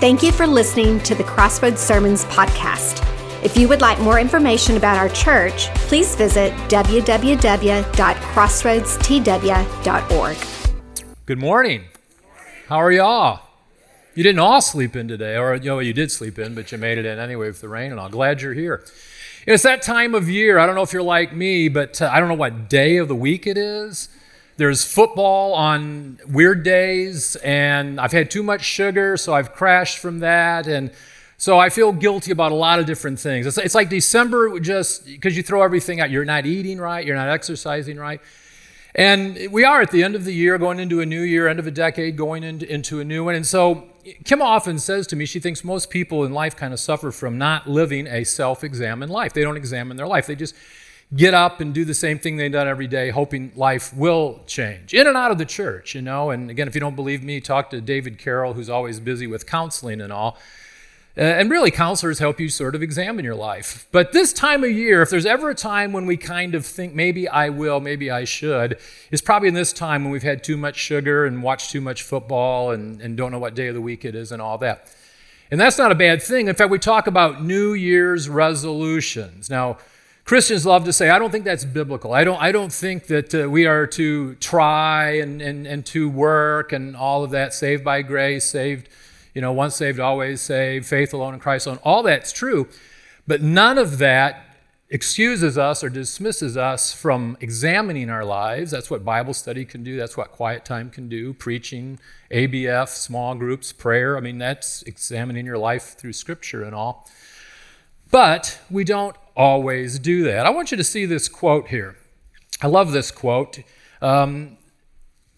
Thank you for listening to the Crossroads Sermons podcast. If you would like more information about our church, please visit www.crossroadstw.org. Good morning. How are y'all? You didn't all sleep in today, or you know you did sleep in, but you made it in anyway with the rain and all. Glad you're here. It's that time of year. I don't know if you're like me, but uh, I don't know what day of the week it is. There's football on weird days, and I've had too much sugar, so I've crashed from that. And so I feel guilty about a lot of different things. It's, it's like December, just because you throw everything out. You're not eating right, you're not exercising right. And we are at the end of the year, going into a new year, end of a decade, going into, into a new one. And so Kim often says to me, she thinks most people in life kind of suffer from not living a self examined life. They don't examine their life. They just get up and do the same thing they've done every day, hoping life will change. In and out of the church, you know. And again, if you don't believe me, talk to David Carroll, who's always busy with counseling and all. Uh, and really, counselors help you sort of examine your life. But this time of year, if there's ever a time when we kind of think maybe I will, maybe I should, is probably in this time when we've had too much sugar and watched too much football and, and don't know what day of the week it is and all that. And that's not a bad thing. In fact, we talk about New Year's resolutions. Now, Christians love to say, I don't think that's biblical. I don't, I don't think that uh, we are to try and, and, and to work and all of that, saved by grace, saved, you know, once saved, always saved, faith alone in Christ alone. All that's true. But none of that excuses us or dismisses us from examining our lives. That's what Bible study can do. That's what quiet time can do. Preaching, ABF, small groups, prayer. I mean, that's examining your life through Scripture and all. But we don't always do that. I want you to see this quote here. I love this quote. Um,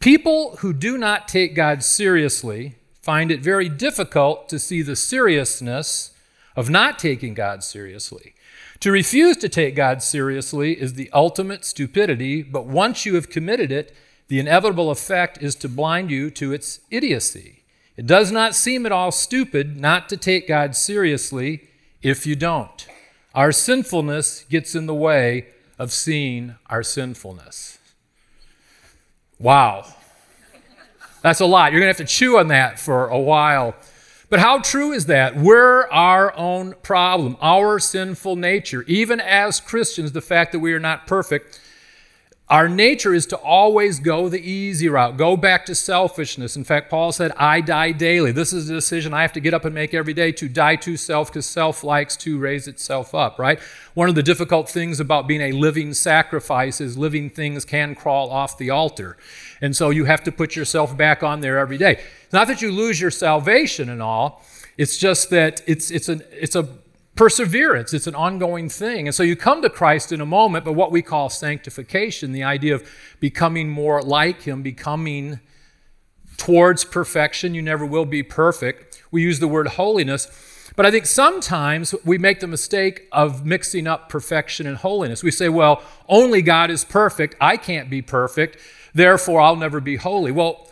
People who do not take God seriously find it very difficult to see the seriousness of not taking God seriously. To refuse to take God seriously is the ultimate stupidity, but once you have committed it, the inevitable effect is to blind you to its idiocy. It does not seem at all stupid not to take God seriously if you don't. Our sinfulness gets in the way of seeing our sinfulness. Wow. That's a lot. You're going to have to chew on that for a while. But how true is that? We're our own problem, our sinful nature. Even as Christians, the fact that we are not perfect our nature is to always go the easy route, go back to selfishness. In fact, Paul said, I die daily. This is a decision I have to get up and make every day to die to self because self likes to raise itself up, right? One of the difficult things about being a living sacrifice is living things can crawl off the altar. And so you have to put yourself back on there every day. Not that you lose your salvation and all, it's just that it's, it's, an, it's a perseverance. It's an ongoing thing. And so you come to Christ in a moment, but what we call sanctification, the idea of becoming more like Him, becoming towards perfection. You never will be perfect. We use the word holiness. But I think sometimes we make the mistake of mixing up perfection and holiness. We say, well, only God is perfect. I can't be perfect. Therefore, I'll never be holy. Well,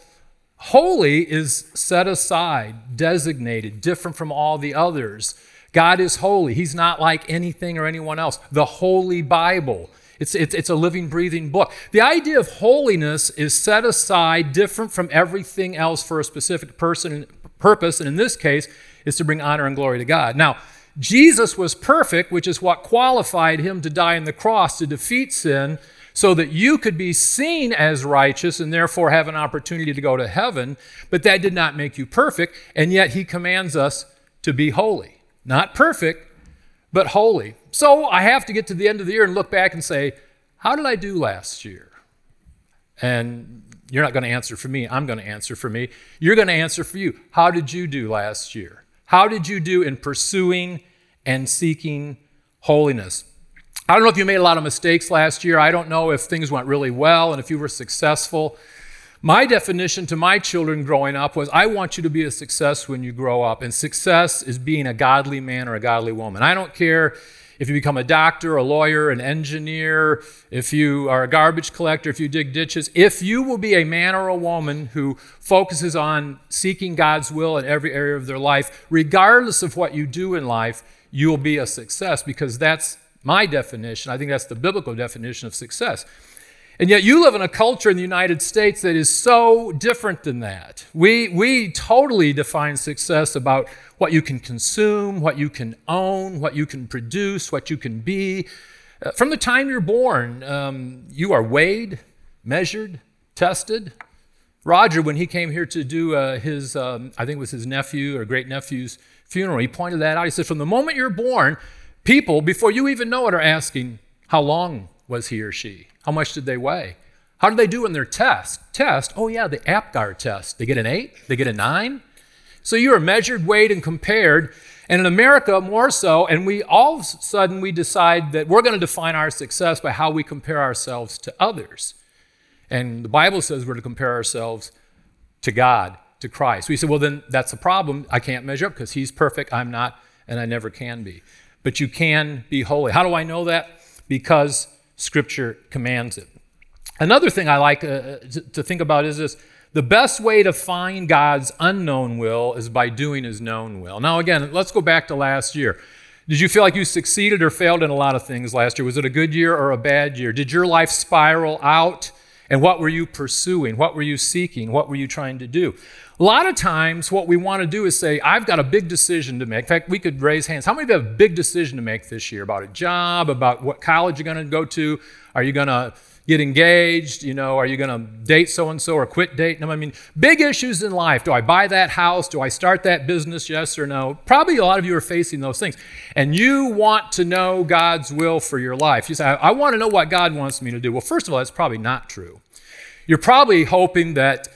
holy is set aside, designated, different from all the others. God is holy. He's not like anything or anyone else. The Holy Bible. It's, it's, it's a living, breathing book. The idea of holiness is set aside, different from everything else for a specific person and purpose, and in this case, is to bring honor and glory to God. Now, Jesus was perfect, which is what qualified him to die on the cross to defeat sin, so that you could be seen as righteous and therefore have an opportunity to go to heaven. But that did not make you perfect, and yet he commands us to be holy. Not perfect, but holy. So I have to get to the end of the year and look back and say, how did I do last year? And you're not going to answer for me. I'm going to answer for me. You're going to answer for you. How did you do last year? How did you do in pursuing and seeking holiness? I don't know if you made a lot of mistakes last year. I don't know if things went really well and if you were successful. My definition to my children growing up was I want you to be a success when you grow up. And success is being a godly man or a godly woman. I don't care if you become a doctor, a lawyer, an engineer, if you are a garbage collector, if you dig ditches, if you will be a man or a woman who focuses on seeking God's will in every area of their life, regardless of what you do in life, you'll be a success because that's my definition. I think that's the biblical definition of success. And yet, you live in a culture in the United States that is so different than that. We, we totally define success about what you can consume, what you can own, what you can produce, what you can be. Uh, from the time you're born, um, you are weighed, measured, tested. Roger, when he came here to do uh, his, um, I think it was his nephew or great nephew's funeral, he pointed that out. He said, From the moment you're born, people, before you even know it, are asking, How long was he or she? How much did they weigh? How did they do in their test? Test? Oh, yeah, the APGAR test. They get an eight? They get a nine? So you are measured, weighed, and compared. And in America, more so, and we all of a sudden we decide that we're going to define our success by how we compare ourselves to others. And the Bible says we're to compare ourselves to God, to Christ. We say, well, then that's a problem. I can't measure up because He's perfect, I'm not, and I never can be. But you can be holy. How do I know that? Because Scripture commands it. Another thing I like uh, to think about is this the best way to find God's unknown will is by doing his known will. Now, again, let's go back to last year. Did you feel like you succeeded or failed in a lot of things last year? Was it a good year or a bad year? Did your life spiral out? And what were you pursuing? What were you seeking? What were you trying to do? A lot of times, what we want to do is say, I've got a big decision to make. In fact, we could raise hands. How many of you have a big decision to make this year about a job, about what college you're going to go to? Are you going to get engaged? You know, are you going to date so and so or quit dating them? I mean, big issues in life. Do I buy that house? Do I start that business? Yes or no? Probably a lot of you are facing those things. And you want to know God's will for your life. You say, I want to know what God wants me to do. Well, first of all, that's probably not true. You're probably hoping that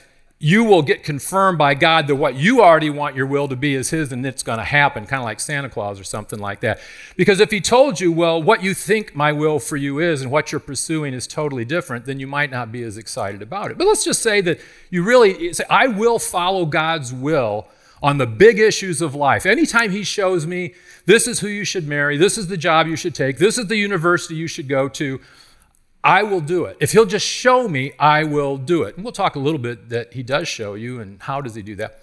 you will get confirmed by God that what you already want your will to be is His and it's going to happen, kind of like Santa Claus or something like that. Because if He told you, well, what you think my will for you is and what you're pursuing is totally different, then you might not be as excited about it. But let's just say that you really say, I will follow God's will on the big issues of life. Anytime He shows me this is who you should marry, this is the job you should take, this is the university you should go to, I will do it. If he'll just show me, I will do it. And we'll talk a little bit that he does show you and how does he do that.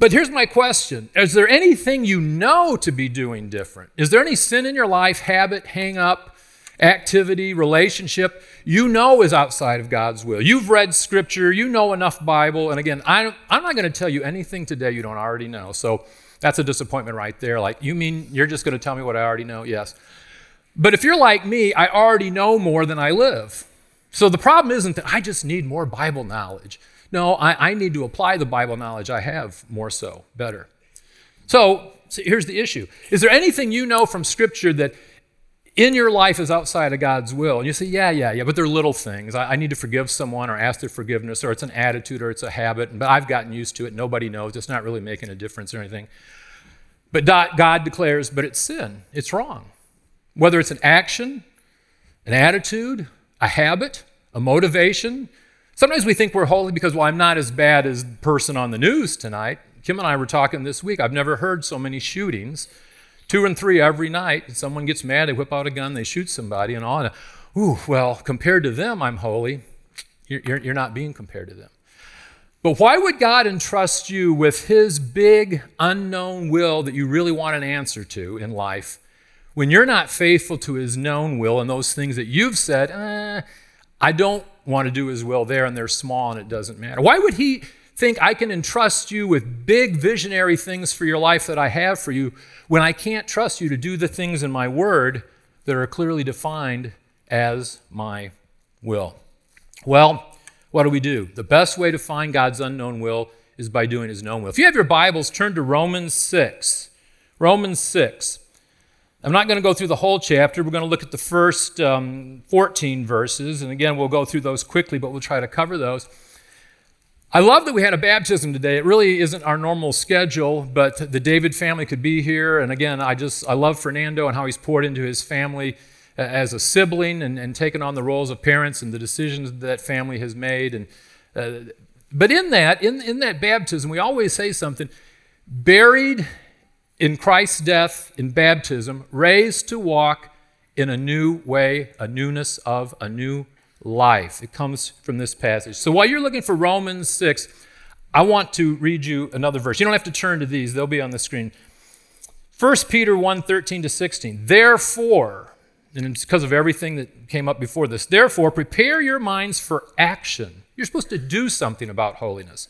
But here's my question Is there anything you know to be doing different? Is there any sin in your life, habit, hang up, activity, relationship you know is outside of God's will? You've read scripture, you know enough Bible. And again, I'm not going to tell you anything today you don't already know. So that's a disappointment right there. Like, you mean you're just going to tell me what I already know? Yes. But if you're like me, I already know more than I live. So the problem isn't that I just need more Bible knowledge. No, I, I need to apply the Bible knowledge I have more so, better. So, so here's the issue Is there anything you know from Scripture that in your life is outside of God's will? And you say, yeah, yeah, yeah, but they're little things. I, I, need to forgive someone or ask their forgiveness, or it's an attitude or it's a habit, but I've gotten used to it. Nobody knows. It's not really making a difference or anything. But God declares, but it's sin. It's wrong. Whether it's an action, an attitude, a habit, a motivation. Sometimes we think we're holy because, well, I'm not as bad as the person on the news tonight. Kim and I were talking this week. I've never heard so many shootings. Two and three every night. Someone gets mad, they whip out a gun, they shoot somebody, and all. Ooh, well, compared to them, I'm holy. You're, you're not being compared to them. But why would God entrust you with His big, unknown will that you really want an answer to in life when you're not faithful to his known will and those things that you've said, eh, I don't want to do his will there and they're small and it doesn't matter. Why would he think I can entrust you with big visionary things for your life that I have for you when I can't trust you to do the things in my word that are clearly defined as my will? Well, what do we do? The best way to find God's unknown will is by doing his known will. If you have your Bibles, turn to Romans 6. Romans 6. I'm not going to go through the whole chapter. We're going to look at the first um, 14 verses. And again, we'll go through those quickly, but we'll try to cover those. I love that we had a baptism today. It really isn't our normal schedule, but the David family could be here. And again, I just, I love Fernando and how he's poured into his family as a sibling and, and taken on the roles of parents and the decisions that family has made. And, uh, but in that, in, in that baptism, we always say something buried in Christ's death, in baptism, raised to walk in a new way, a newness of a new life. It comes from this passage. So while you're looking for Romans 6, I want to read you another verse. You don't have to turn to these, they'll be on the screen. 1 Peter 1 13 to 16. Therefore, and it's because of everything that came up before this. Therefore, prepare your minds for action. You're supposed to do something about holiness.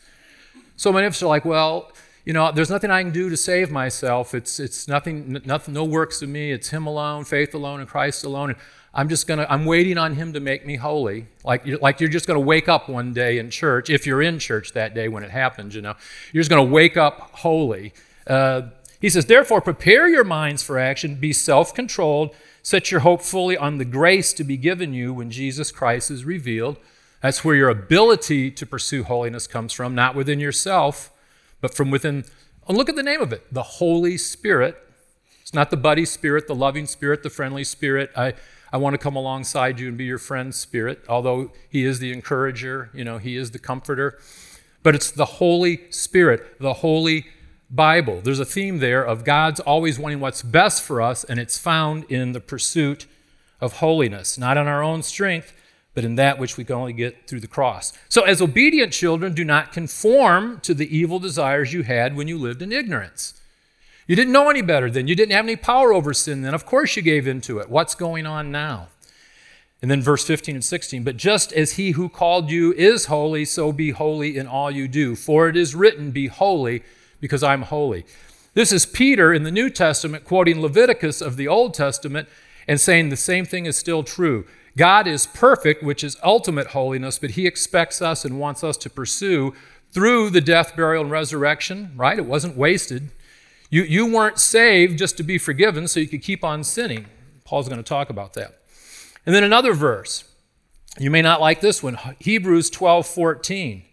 So many of us are like, well, you know, there's nothing I can do to save myself. It's, it's nothing, nothing, no works of me. It's Him alone, faith alone, and Christ alone. And I'm just gonna, I'm waiting on Him to make me holy. Like, you're, like you're just gonna wake up one day in church, if you're in church that day when it happens, you know, you're just gonna wake up holy. Uh, he says, therefore, prepare your minds for action, be self controlled, set your hope fully on the grace to be given you when Jesus Christ is revealed. That's where your ability to pursue holiness comes from, not within yourself but from within. And look at the name of it the Holy Spirit. It's not the buddy spirit, the loving spirit, the friendly spirit. I, I want to come alongside you and be your friend spirit, although He is the encourager, you know, He is the comforter. But it's the Holy Spirit, the Holy Bible. There's a theme there of God's always wanting what's best for us, and it's found in the pursuit of holiness, not in our own strength, but in that which we can only get through the cross. So, as obedient children, do not conform to the evil desires you had when you lived in ignorance. You didn't know any better then. You didn't have any power over sin then. Of course, you gave into it. What's going on now? And then verse 15 and 16, but just as he who called you is holy, so be holy in all you do. For it is written, Be holy, because I'm holy. This is Peter in the New Testament quoting Leviticus of the Old Testament and saying the same thing is still true. God is perfect, which is ultimate holiness, but He expects us and wants us to pursue through the death, burial, and resurrection, right? It wasn't wasted. You, you weren't saved just to be forgiven so you could keep on sinning. Paul's going to talk about that. And then another verse. You may not like this one Hebrews 12 14.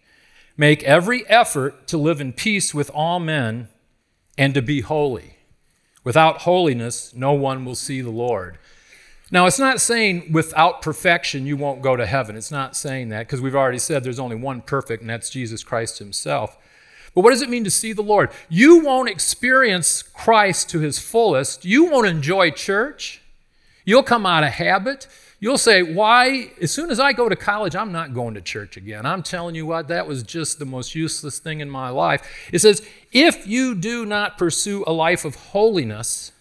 Make every effort to live in peace with all men and to be holy. Without holiness, no one will see the Lord. Now, it's not saying without perfection you won't go to heaven. It's not saying that because we've already said there's only one perfect, and that's Jesus Christ Himself. But what does it mean to see the Lord? You won't experience Christ to His fullest. You won't enjoy church. You'll come out of habit. You'll say, Why? As soon as I go to college, I'm not going to church again. I'm telling you what, that was just the most useless thing in my life. It says, If you do not pursue a life of holiness,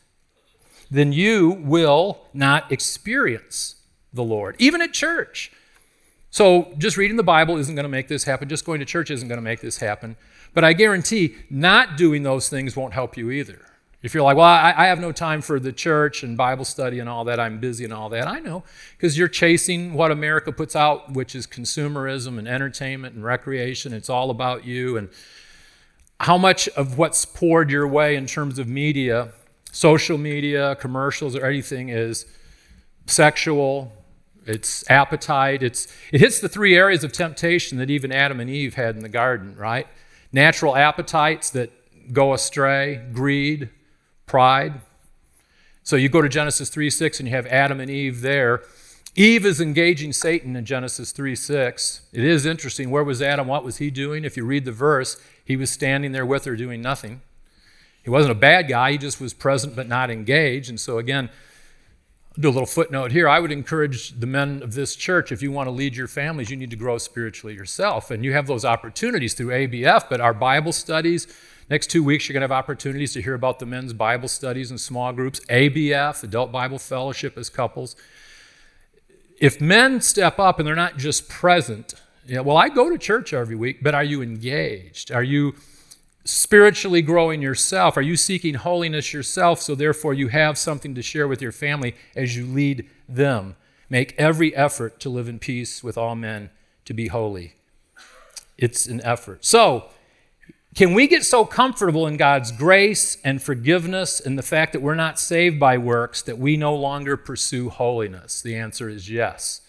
then you will not experience the Lord, even at church. So, just reading the Bible isn't going to make this happen. Just going to church isn't going to make this happen. But I guarantee not doing those things won't help you either. If you're like, well, I, I have no time for the church and Bible study and all that, I'm busy and all that, I know, because you're chasing what America puts out, which is consumerism and entertainment and recreation. It's all about you. And how much of what's poured your way in terms of media social media, commercials, or anything is sexual, it's appetite, it's, it hits the three areas of temptation that even Adam and Eve had in the garden, right? Natural appetites that go astray, greed, pride. So you go to Genesis 3 6 and you have Adam and Eve there. Eve is engaging Satan in Genesis 3 6. It is interesting. Where was Adam? What was he doing? If you read the verse, he was standing there with her doing nothing. He wasn't a bad guy, he just was present but not engaged. And so, again, I'll do a little footnote here. I would encourage the men of this church, if you want to lead your families, you need to grow spiritually yourself. And you have those opportunities through ABF, but our Bible studies, next two weeks, you're going to have opportunities to hear about the men's Bible studies in small groups, ABF, Adult Bible Fellowship as couples. If men step up and they're not just present, you know, well, I go to church every week, but are you engaged? Are you spiritually growing yourself? Are you seeking holiness yourself so therefore you have something to share with your family as you lead them? Make every effort to live in peace with all men, to be holy. It's an effort. So, can we get so comfortable in God's grace and forgiveness and the fact that we're not saved by works that we no longer pursue holiness? The answer is yes.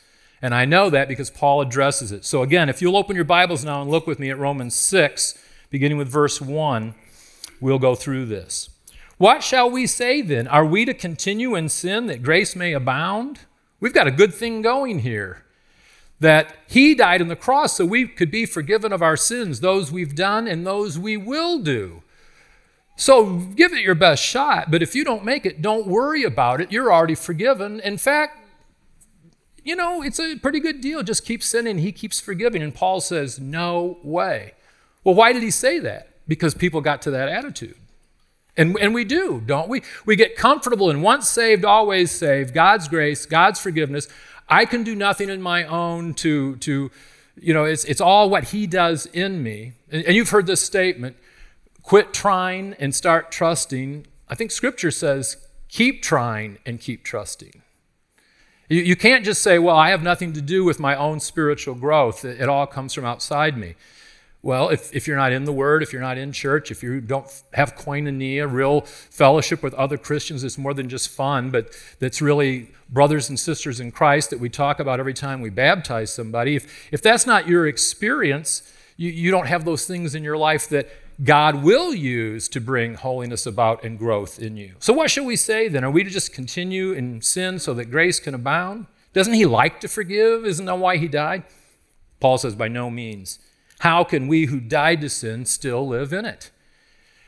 And I know that because Paul addresses it. So, again, if you'll open your Bibles now and look with me at Romans 6, beginning with verse 1, we'll go through this. What shall we say then? Are we to continue in sin that grace may abound? We've got a good thing going here. That he died on the cross so we could be forgiven of our sins, those we've done and those we will do. So give it your best shot, but if you don't make it, don't worry about it. You're already forgiven. In fact, you know, it's a pretty good deal. Just keep sinning, he keeps forgiving. And Paul says, No way. Well, why did he say that? Because people got to that attitude. And, and we do, don't we? We get comfortable in once saved, always saved, God's grace, God's forgiveness. I can do nothing in my own to, to you know, it's, it's all what He does in me. And, and you've heard this statement quit trying and start trusting. I think Scripture says keep trying and keep trusting. You, you can't just say, well, I have nothing to do with my own spiritual growth, it, it all comes from outside me. Well, if, if you're not in the Word, if you're not in church, if you don't have koinonia, real fellowship with other Christians, it's more than just fun, but that's really brothers and sisters in Christ that we talk about every time we baptize somebody. If, if that's not your experience, you, you don't have those things in your life that God will use to bring holiness about and growth in you. So, what should we say then? Are we to just continue in sin so that grace can abound? Doesn't He like to forgive? Isn't that why He died? Paul says, by no means. How can we who died to sin still live in it?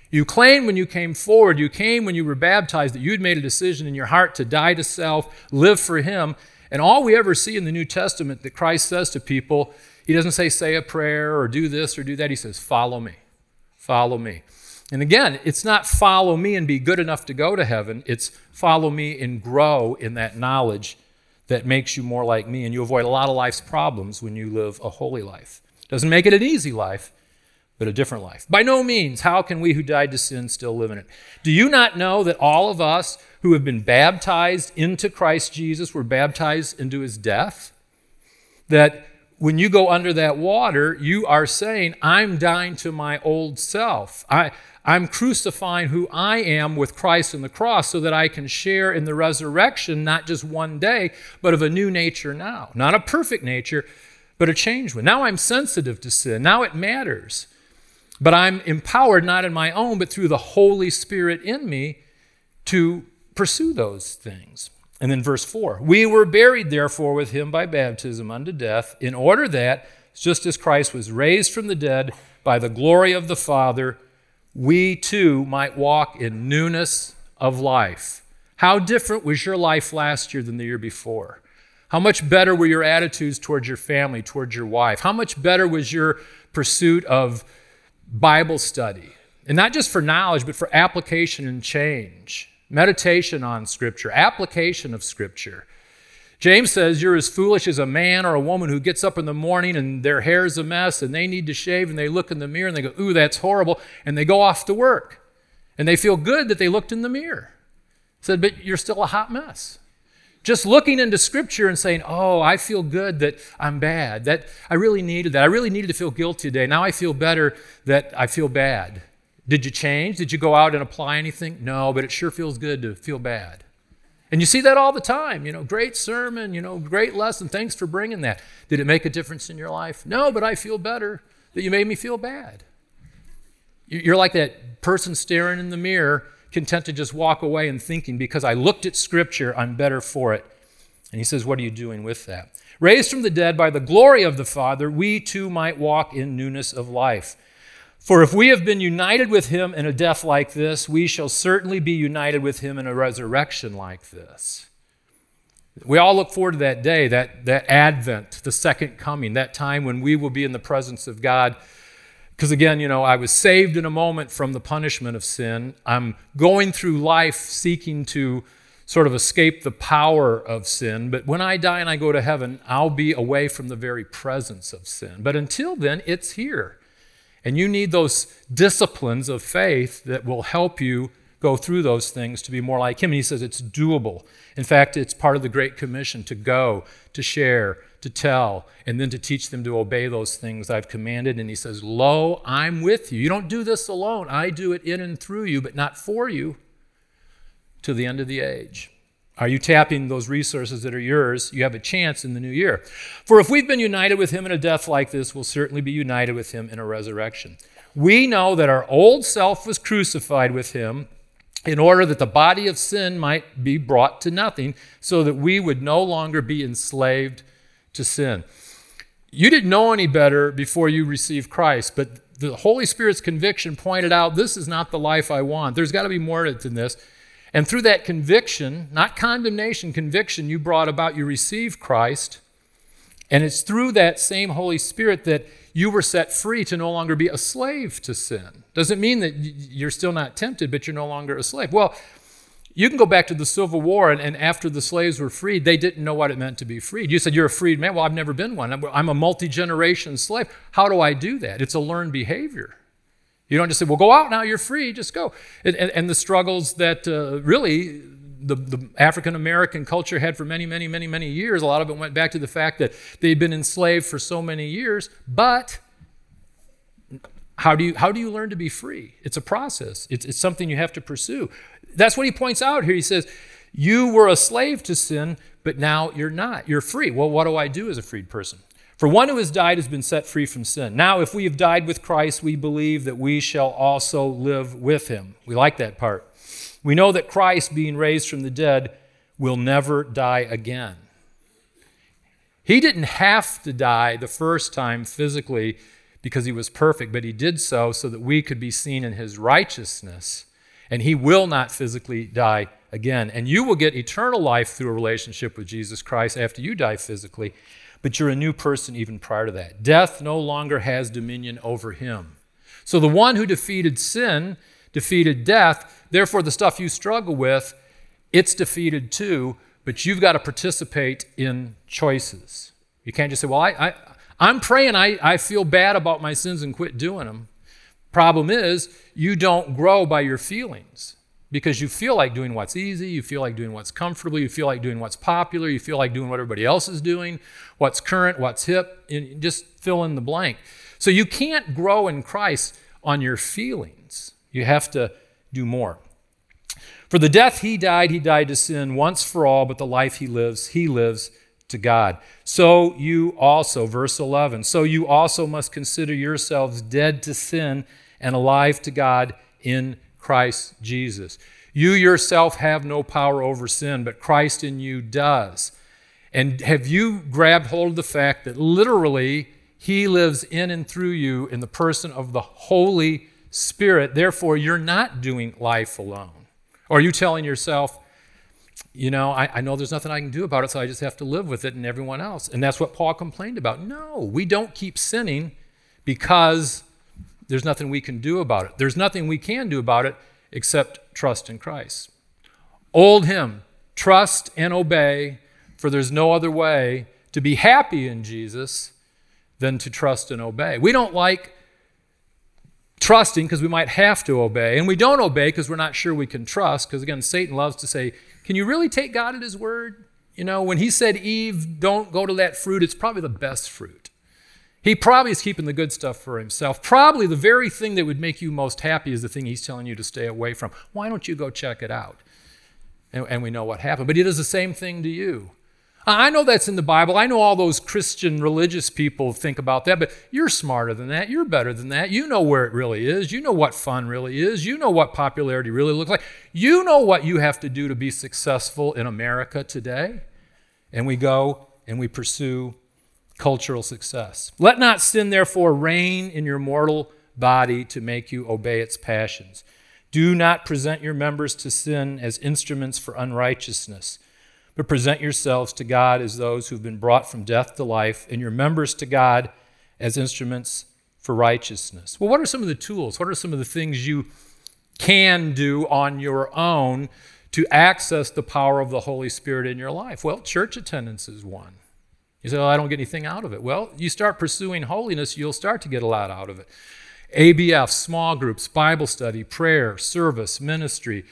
You claimed when you came forward, you came when you were baptized that you'd made a decision in your heart to die to self, live for Him. And all we ever see in the New Testament that Christ says to people, He doesn't say, say a prayer or do this or do that. He says, follow me. Follow me. And again, it's not follow me and be good enough to go to heaven. It's follow me and grow in that knowledge that makes you more like me. And you avoid a lot of life's problems when you live a holy life. Doesn't make it an easy life, but a different life. By no means, how can we who died to sin still live in it? Do you not know that all of us who have been baptized into Christ Jesus were baptized into his death? That when you go under that water, you are saying, I'm dying to my old self. I, I'm crucifying who I am with Christ on the cross so that I can share in the resurrection, not just one day, but of a new nature now. Not a perfect nature, but a changed one. Now I'm sensitive to sin. Now it matters. But I'm empowered not in my own, but through the Holy Spirit in me to pursue those things. And then verse 4 We were buried, therefore, with him by baptism unto death, in order that, just as Christ was raised from the dead by the glory of the Father, we too might walk in newness of life. How different was your life last year than the year before? How much better were your attitudes towards your family, towards your wife? How much better was your pursuit of Bible study? And not just for knowledge, but for application and change. Meditation on Scripture, application of Scripture. James says you're as foolish as a man or a woman who gets up in the morning and their hair's a mess and they need to shave and they look in the mirror and they go, Ooh, that's horrible. And they go off to work. And they feel good that they looked in the mirror. Said, But you're still a hot mess. Just looking into scripture and saying, "Oh, I feel good that I'm bad. That I really needed that. I really needed to feel guilty today. Now I feel better that I feel bad." Did you change? Did you go out and apply anything? No, but it sure feels good to feel bad. And you see that all the time. You know, great sermon, you know, great lesson. Thanks for bringing that. Did it make a difference in your life? No, but I feel better that you made me feel bad. You're like that person staring in the mirror content to just walk away and thinking, because I looked at Scripture, I'm better for it. And he says, What are you doing with that? Raised from the dead by the glory of the Father, we too might walk in newness of life. For if we have been united with him in a death like this, we shall certainly be united with him in a resurrection like this. We all look forward to that day, that, that advent, the second coming, that time when we will be in the presence of God because again, you know, I was saved in a moment from the punishment of sin. I'm going through life seeking to sort of escape the power of sin. But when I die and I go to heaven, I'll be away from the very presence of sin. But until then, it's here. And you need those disciplines of faith that will help you go through those things to be more like Him. And He says it's doable. In fact, it's part of the Great Commission to go, to share, to tell, and then to teach them to obey those things I've commanded. And he says, Lo, I'm with you. You don't do this alone. I do it in and through you, but not for you to the end of the age. Are you tapping those resources that are yours? You have a chance in the new year. For if we've been united with him in a death like this, we'll certainly be united with him in a resurrection. We know that our old self was crucified with him in order that the body of sin might be brought to nothing, so that we would no longer be enslaved to sin. You didn't know any better before you received Christ, but the Holy Spirit's conviction pointed out this is not the life I want. There's got to be more than this. And through that conviction, not condemnation, conviction you brought about, you received Christ. And it's through that same Holy Spirit that you were set free to no longer be a slave to sin. Doesn't mean that you're still not tempted, but you're no longer a slave. Well, you can go back to the Civil War, and, and after the slaves were freed, they didn't know what it meant to be freed. You said, You're a freed man. Well, I've never been one. I'm, I'm a multi generation slave. How do I do that? It's a learned behavior. You don't just say, Well, go out now, you're free, just go. And, and, and the struggles that uh, really the, the African American culture had for many, many, many, many years. A lot of it went back to the fact that they'd been enslaved for so many years. But how do you, how do you learn to be free? It's a process, it's, it's something you have to pursue. That's what he points out here. He says, You were a slave to sin, but now you're not. You're free. Well, what do I do as a freed person? For one who has died has been set free from sin. Now, if we have died with Christ, we believe that we shall also live with him. We like that part. We know that Christ, being raised from the dead, will never die again. He didn't have to die the first time physically because he was perfect, but he did so so that we could be seen in his righteousness. And he will not physically die again. And you will get eternal life through a relationship with Jesus Christ after you die physically, but you're a new person even prior to that. Death no longer has dominion over him. So the one who defeated sin defeated death Therefore, the stuff you struggle with, it's defeated too, but you've got to participate in choices. You can't just say, Well, I, I, am praying I, I feel bad about my sins and quit doing them. Problem is, you don't grow by your feelings because you feel like doing what's easy, you feel like doing what's comfortable, you feel like doing what's popular, you feel like doing what everybody else is doing, what's current, what's hip, and just fill in the blank. So you can't grow in Christ on your feelings. You have to do more. For the death he died, he died to sin once for all, but the life he lives, he lives to God. So you also, verse 11, so you also must consider yourselves dead to sin and alive to God in Christ Jesus. You yourself have no power over sin, but Christ in you does. And have you grabbed hold of the fact that literally he lives in and through you in the person of the Holy Spirit. Therefore, you're not doing life alone. Or are you telling yourself, you know, I, I, know there's nothing I can do about it, so I just have to live with it and everyone else. And that's what Paul complained about. No, we don't keep sinning because there's nothing we can do about it. There's nothing we can do about it except trust in Christ. Old hymn, trust and obey, for there's no other way to be happy in Jesus than to trust and obey. We don't like trusting because we might have to obey. And we don't obey because we're not sure we can trust. Because again, Satan loves to say, Can you really take God at his word? You know, when he said, Eve, don't go to that fruit, it's probably the best fruit. He probably is keeping the good stuff for himself. Probably the very thing that would make you most happy is the thing he's telling you to stay away from. Why don't you go check it out? And, and we know what happened. But he does the same thing to you. I know that's in the Bible. I know all those Christian religious people think about that, but you're smarter than that. You're better than that. You know where it really is. You know what fun really is. You know what popularity really looks like. You know what you have to do to be successful in America today. And we go and we pursue cultural success. Let not sin, therefore, reign in your mortal body to make you obey its passions. Do not present your members to sin as instruments for unrighteousness but present yourselves to God as those who've been brought from death to life, and your members to God as instruments for righteousness. Well, what are some of the tools? What are some of the things you can do on your own to access the power of the Holy Spirit in your life? Well, church attendance is one. You say, oh, I don't get anything out of it. Well, you start pursuing holiness, you'll start to get a lot out of it. ABF, small groups, Bible study, prayer, service, ministry,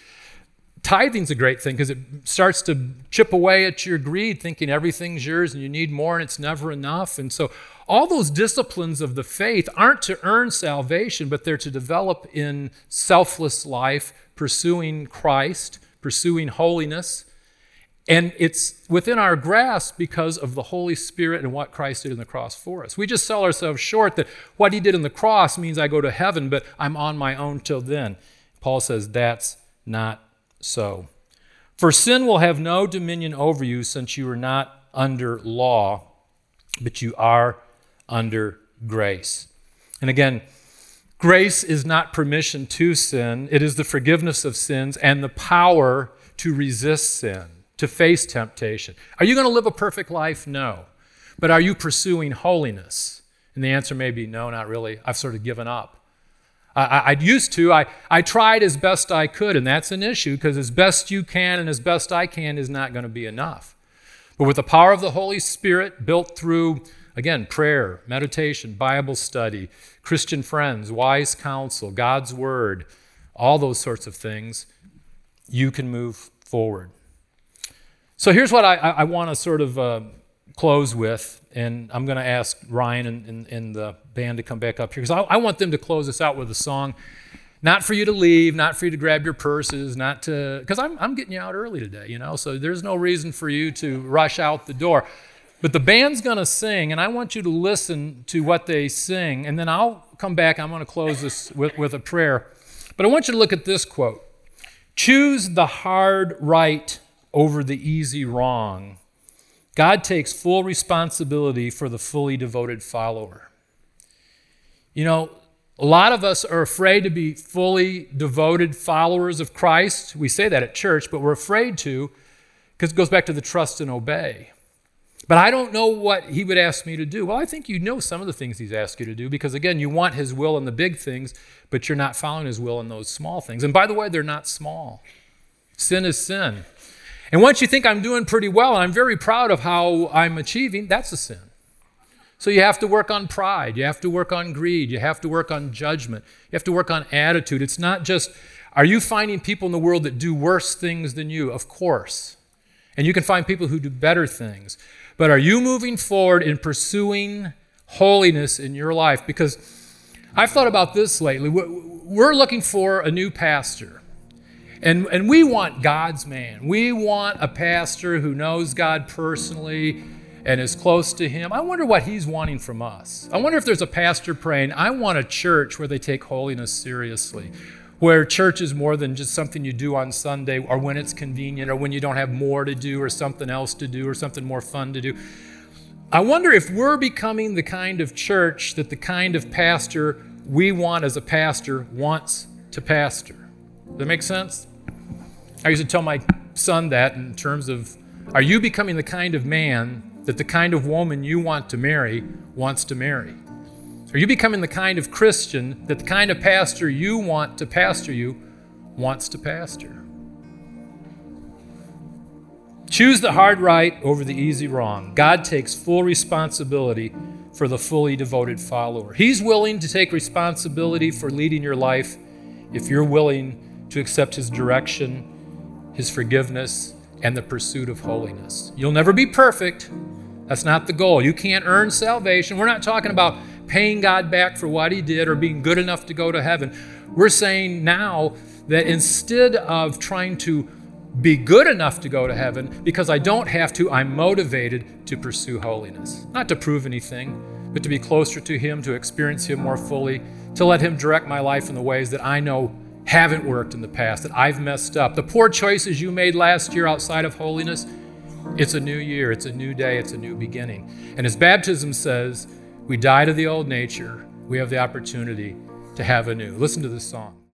tithing's a great thing because it starts to chip away at your greed, thinking everything's yours and you need more and it's never enough. And so, all those disciplines of the faith aren't to earn salvation, but they're to develop in selfless life, pursuing Christ, pursuing holiness. And it's within our grasp because of the Holy Spirit and what Christ did in the cross for us. We just sell ourselves short that what he did in the cross means I go to heaven, but I'm on my own till then. Paul says that's not so. For sin will have no dominion over you since you are not under law, but you are under grace. And again, grace is not permission to sin, it is the forgiveness of sins and the power to resist sin, to face temptation. Are you going to live a perfect life? No. but are you pursuing holiness? And the answer may be no, not really. I've sort of given up. I, I, used to. I, I tried as best I could, and that's an issue because as best you can and as best I can is not going to be enough. But with the power of the Holy Spirit built through, again, prayer, meditation, Bible study, Christian friends, wise counsel, God's Word, all those sorts of things, you can move forward. So here's what I, I want to sort of uh, close with, and I'm going to ask Ryan and, and, and, the band to come back up here because I, I want them to close us out with a song. Not for you to leave, not for you to grab your purses, not to, because I'm, I'm getting you out early today, you know, so there's no reason for you to rush out the door. But the band's going to sing, and I want you to listen to what they sing, and then I'll come back. I'm going to close this with, with a prayer. But I want you to look at this quote Choose the hard right over the easy wrong. God takes full responsibility for the fully devoted follower. You know, a lot of us are afraid to be fully devoted followers of Christ. We say that at church, but we're afraid to because it goes back to the trust and obey. But I don't know what he would ask me to do. Well, I think you know some of the things he's asked you to do because, again, you want his will in the big things, but you're not following his will in those small things. And by the way, they're not small. Sin is sin. And once you think I'm doing pretty well and I'm very proud of how I'm achieving, that's a sin. So you have to work on pride. You have to work on greed. You have to work on judgment. You have to work on attitude. It's not just, are you finding people in the world that do worse things than you? Of course. And you can find people who do better things. But are you moving forward in pursuing holiness in your life? Because I've thought about this lately. We're looking for a new pastor. And, and we want God's man. We want a pastor who knows God personally and is close to Him. I wonder what He's wanting from us. I wonder if there's a pastor praying, I want a church where they take holiness seriously, where church is more than just something you do on Sunday or when it's convenient or when you don't have more to do or something else to do or something more fun to do. I wonder if we're becoming the kind of church that the kind of pastor we want as a pastor wants to pastor. Does that make sense? I used to tell my son that in terms of are you becoming the kind of man that the kind of woman you want to marry wants to marry? Are you becoming the kind of Christian that the kind of pastor you want to pastor you wants to pastor? Choose the hard right over the easy wrong. God takes full responsibility for the fully devoted follower. He's willing to take responsibility for leading your life if you're willing to accept His direction, His forgiveness, and the pursuit of holiness. You'll never be perfect. That's not the goal. You can't earn salvation. We're not talking about paying God back for what He did or being good enough to go to heaven. We're saying now that instead of trying to be good enough to go to heaven, because I don't have to, I'm motivated to pursue holiness. Not to prove anything, but to be closer to Him, to experience Him more fully, to let Him direct my life in the ways that I know haven't worked in the past, that I've messed up. The poor choices you made last year outside of holiness, it's a new year, it's a new day, it's a new beginning. And as baptism says, we die to the old nature, we have the opportunity to have a new. Listen to this song.